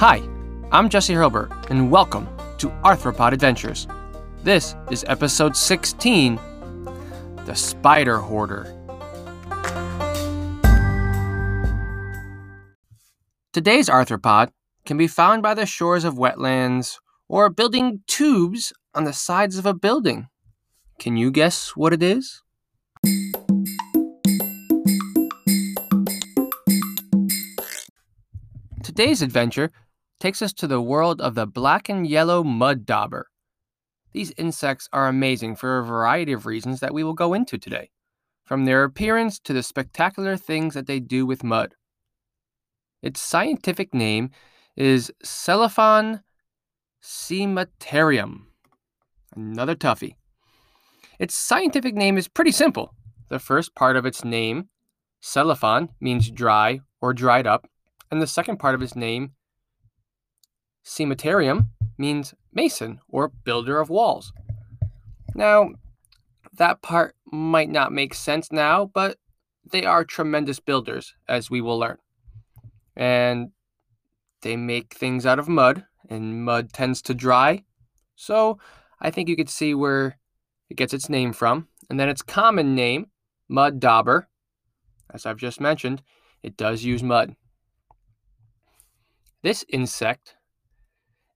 Hi, I'm Jesse Hurlbert, and welcome to Arthropod Adventures. This is episode 16 The Spider Hoarder. Today's arthropod can be found by the shores of wetlands or building tubes on the sides of a building. Can you guess what it is? Today's adventure takes us to the world of the black and yellow mud dauber. These insects are amazing for a variety of reasons that we will go into today, from their appearance to the spectacular things that they do with mud. Its scientific name is Sceliphron caementarium. Another toughie. Its scientific name is pretty simple. The first part of its name, Sceliphron, means dry or dried up, and the second part of its name, caementarium, means mason or builder of walls. Now, that part might not make sense now, but they are tremendous builders, as we will learn. And they make things out of mud, and mud tends to dry. So I think you could see where it gets its name from. And then its common name, mud dauber, as I've just mentioned, it does use mud. This insect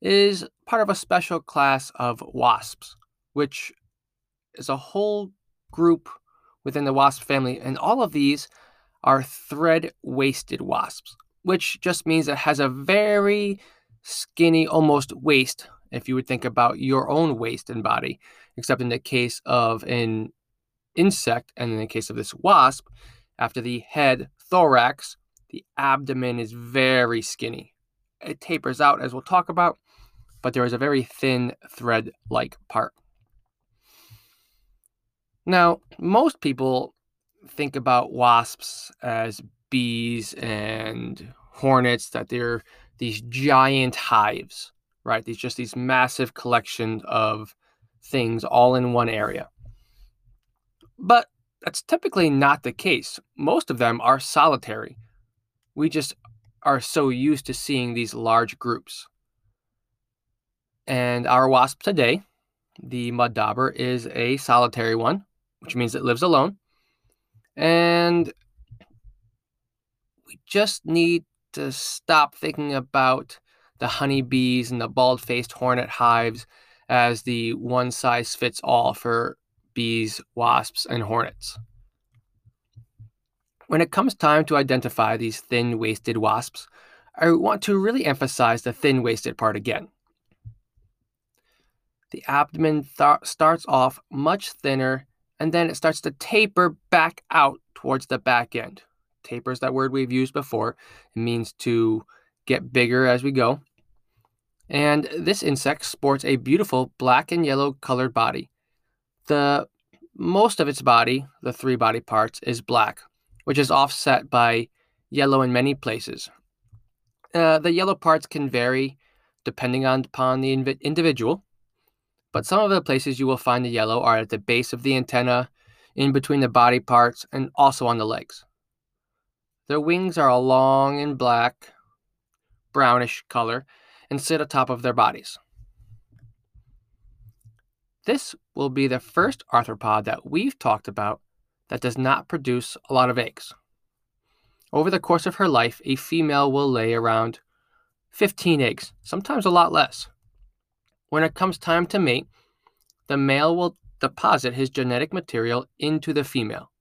is part of a special class of wasps, which is a whole group within the wasp family, and all of these are thread waisted wasps, which just means it has a very skinny, almost waist, if you would think about your own waist and body, except in the case of an insect, and in the case of this wasp, after the head thorax, the abdomen is very skinny. It tapers out, as we'll talk about, but there is a very thin thread like part. Now, most people think about wasps as bees and hornets, that they're these giant hives, right? These just these massive collections of things all in one area. But that's typically not the case. Most of them are solitary. We just are so used to seeing these large groups. And our wasp today, the mud dauber, is a solitary one, which means it lives alone. And we just need to stop thinking about the honeybees and the bald faced hornet hives as the one size fits all for bees, wasps, and hornets. When it comes time to identify these thin waisted wasps, I want to really emphasize the thin waisted part again. The abdomen th- starts off much thinner and then it starts to taper back out towards the back end. Taper is that word we've used before. It means to get bigger as we go. And this insect sports a beautiful black and yellow colored body. The most of its body, the three body parts, is black, which is offset by yellow in many places. Uh, the yellow parts can vary depending on upon the inv- individual, but some of the places you will find the yellow are at the base of the antenna, in between the body parts, and also on the legs. Their wings are a long and black, brownish color and sit atop of their bodies. This will be the first arthropod that we've talked about that does not produce a lot of eggs. Over the course of her life, a female will lay around 15 eggs, sometimes a lot less. When it comes time to mate, the male will deposit his genetic material into the female,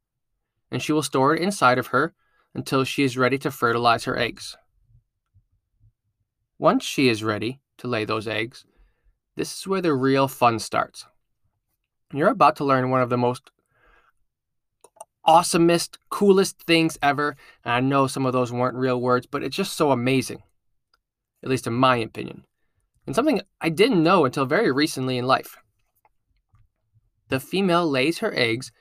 and she will store it inside of her until she is ready to fertilize her eggs. Once she is ready to lay those eggs, this is where the real fun starts. You're about to learn one of the most awesomest, coolest things ever. And I know some of those weren't real words, but it's just so amazing, at least in my opinion. And something I didn't know until very recently in life. The female lays her eggs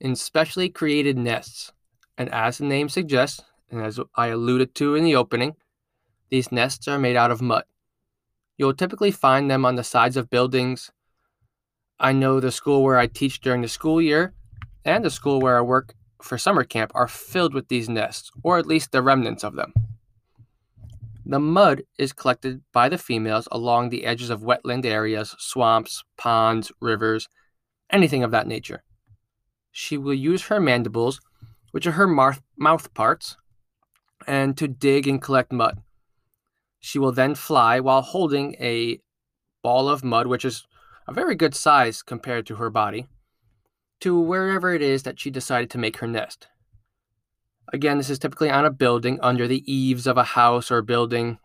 in specially created nests. And as the name suggests, and as I alluded to in the opening, these nests are made out of mud. You'll typically find them on the sides of buildings. I know the school where I teach during the school year and the school where I work for summer camp are filled with these nests, or at least the remnants of them. The mud is collected by the females along the edges of wetland areas, swamps, ponds, rivers, anything of that nature. She will use her mandibles, which are her mouth parts, and to dig and collect mud. She will then fly while holding a ball of mud, which is a very good size compared to her body, to wherever it is that she decided to make her nest. Again, this is typically on a building under the eaves of a house or building,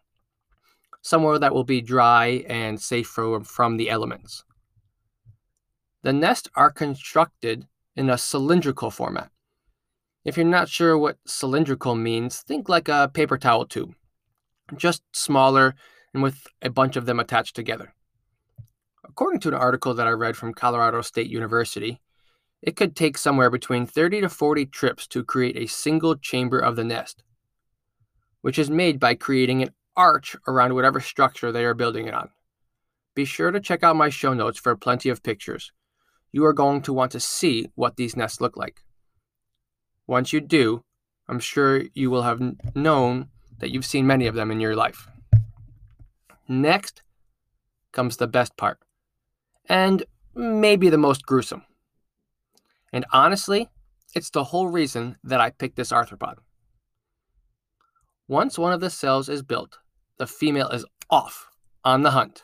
somewhere that will be dry and safe from, from the elements. The nests are constructed in a cylindrical format. If you're not sure what cylindrical means, think like a paper towel tube, just smaller and with a bunch of them attached together. According to an article that I read from Colorado State University, it could take somewhere between 30 to 40 trips to create a single chamber of the nest, which is made by creating an arch around whatever structure they are building it on. Be sure to check out my show notes for plenty of pictures. You are going to want to see what these nests look like. Once you do, I'm sure you will have known that you've seen many of them in your life. Next comes the best part, and maybe the most gruesome. And honestly, it's the whole reason that I picked this arthropod. Once one of the cells is built, the female is off on the hunt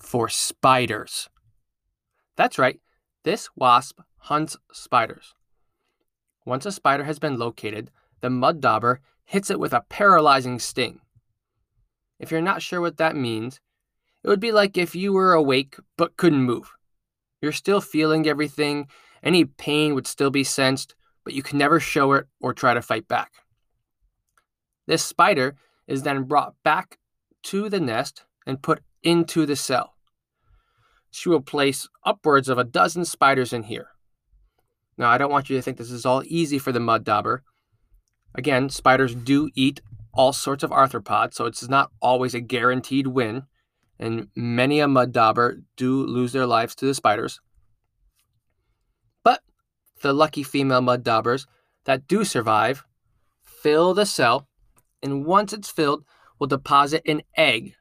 for spiders. That's right, this wasp hunts spiders. Once a spider has been located, the mud dauber hits it with a paralyzing sting. If you're not sure what that means, it would be like if you were awake but couldn't move. You're still feeling everything, any pain would still be sensed, but you can never show it or try to fight back. This spider is then brought back to the nest and put into the cell. She will place upwards of a dozen spiders in here. Now, I don't want you to think this is all easy for the mud dauber. Again, spiders do eat all sorts of arthropods, so it's not always a guaranteed win, and many a mud dauber do lose their lives to the spiders. But the lucky female mud daubers that do survive fill the cell, and once it's filled, will deposit an egg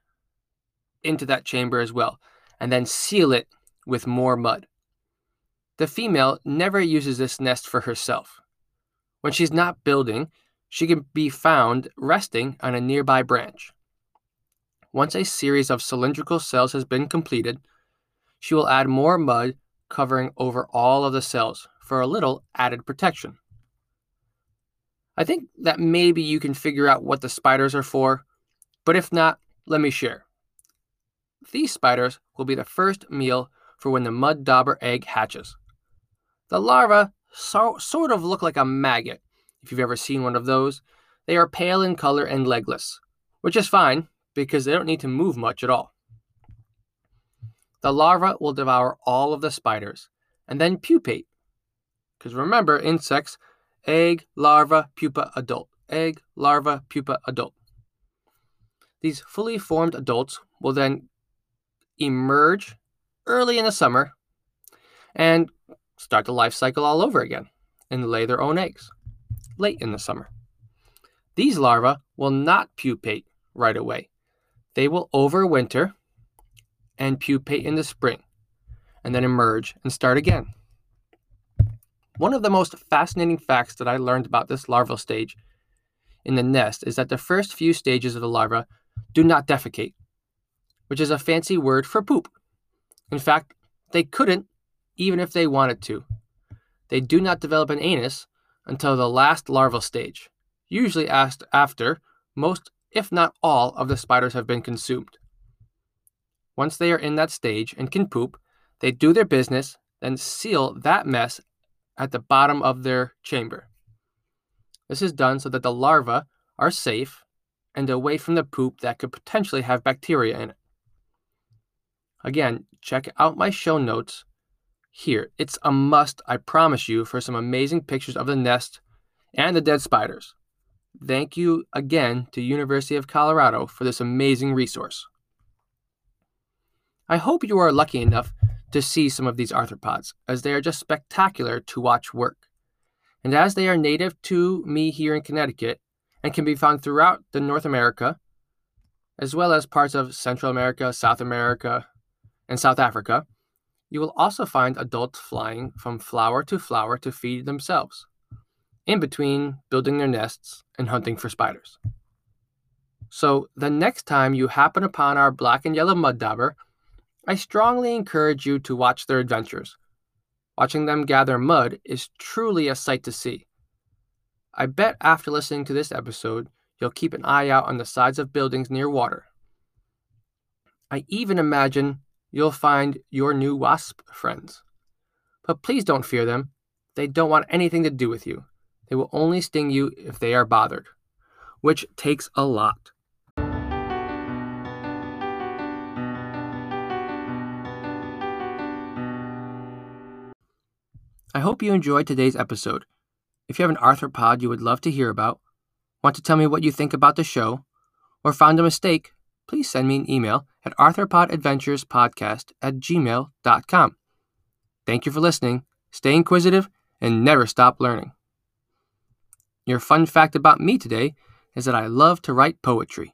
into that chamber as well, and then seal it with more mud. The female never uses this nest for herself. When she's not building, she can be found resting on a nearby branch. Once a series of cylindrical cells has been completed, she will add more mud covering over all of the cells for a little added protection. I think that maybe you can figure out what the spiders are for, but if not, let me share. These spiders will be the first meal for when the mud dauber egg hatches. The larvae so, sort of look like a maggot, if you've ever seen one of those. They are pale in color and legless, which is fine because they don't need to move much at all. The larva will devour all of the spiders and then pupate. Because remember, insects, egg, larva, pupa, adult. Egg, larva, pupa, adult. These fully formed adults will then emerge early in the summer and start the life cycle all over again and lay their own eggs late in the summer. These larvae will not pupate right away. They will overwinter and pupate in the spring and then emerge and start again. One of the most fascinating facts that I learned about this larval stage in the nest is that the first few stages of the larva do not defecate, which is a fancy word for poop. In fact, they couldn't even if they wanted to. They do not develop an anus until the last larval stage, usually asked after most, if not all, of the spiders have been consumed. Once they are in that stage and can poop, they do their business, then seal that mess at the bottom of their chamber. This is done so that the larvae are safe and away from the poop that could potentially have bacteria in it. Again, check out my show notes here. It's a must, I promise you, for some amazing pictures of the nest and the dead spiders. Thank you again to University of Colorado for this amazing resource. I hope you are lucky enough to see some of these arthropods, as they are just spectacular to watch work. And as they are native to me here in Connecticut, and can be found throughout the North America, as well as parts of Central America, South America, and South Africa. You will also find adults flying from flower to flower to feed themselves, in between building their nests and hunting for spiders. So, the next time you happen upon our black and yellow mud dauber, I strongly encourage you to watch their adventures. Watching them gather mud is truly a sight to see. I bet after listening to this episode, you'll keep an eye out on the sides of buildings near water. I even imagine you'll find your new wasp friends. But please don't fear them. They don't want anything to do with you. They will only sting you if they are bothered, which takes a lot. I hope you enjoyed today's episode. If you have an arthropod you would love to hear about, want to tell me what you think about the show, or found a mistake, please send me an email at arthropodadventurespodcast at gmail.com. Thank you for listening, stay inquisitive, and never stop learning. Your fun fact about me today is that I love to write poetry.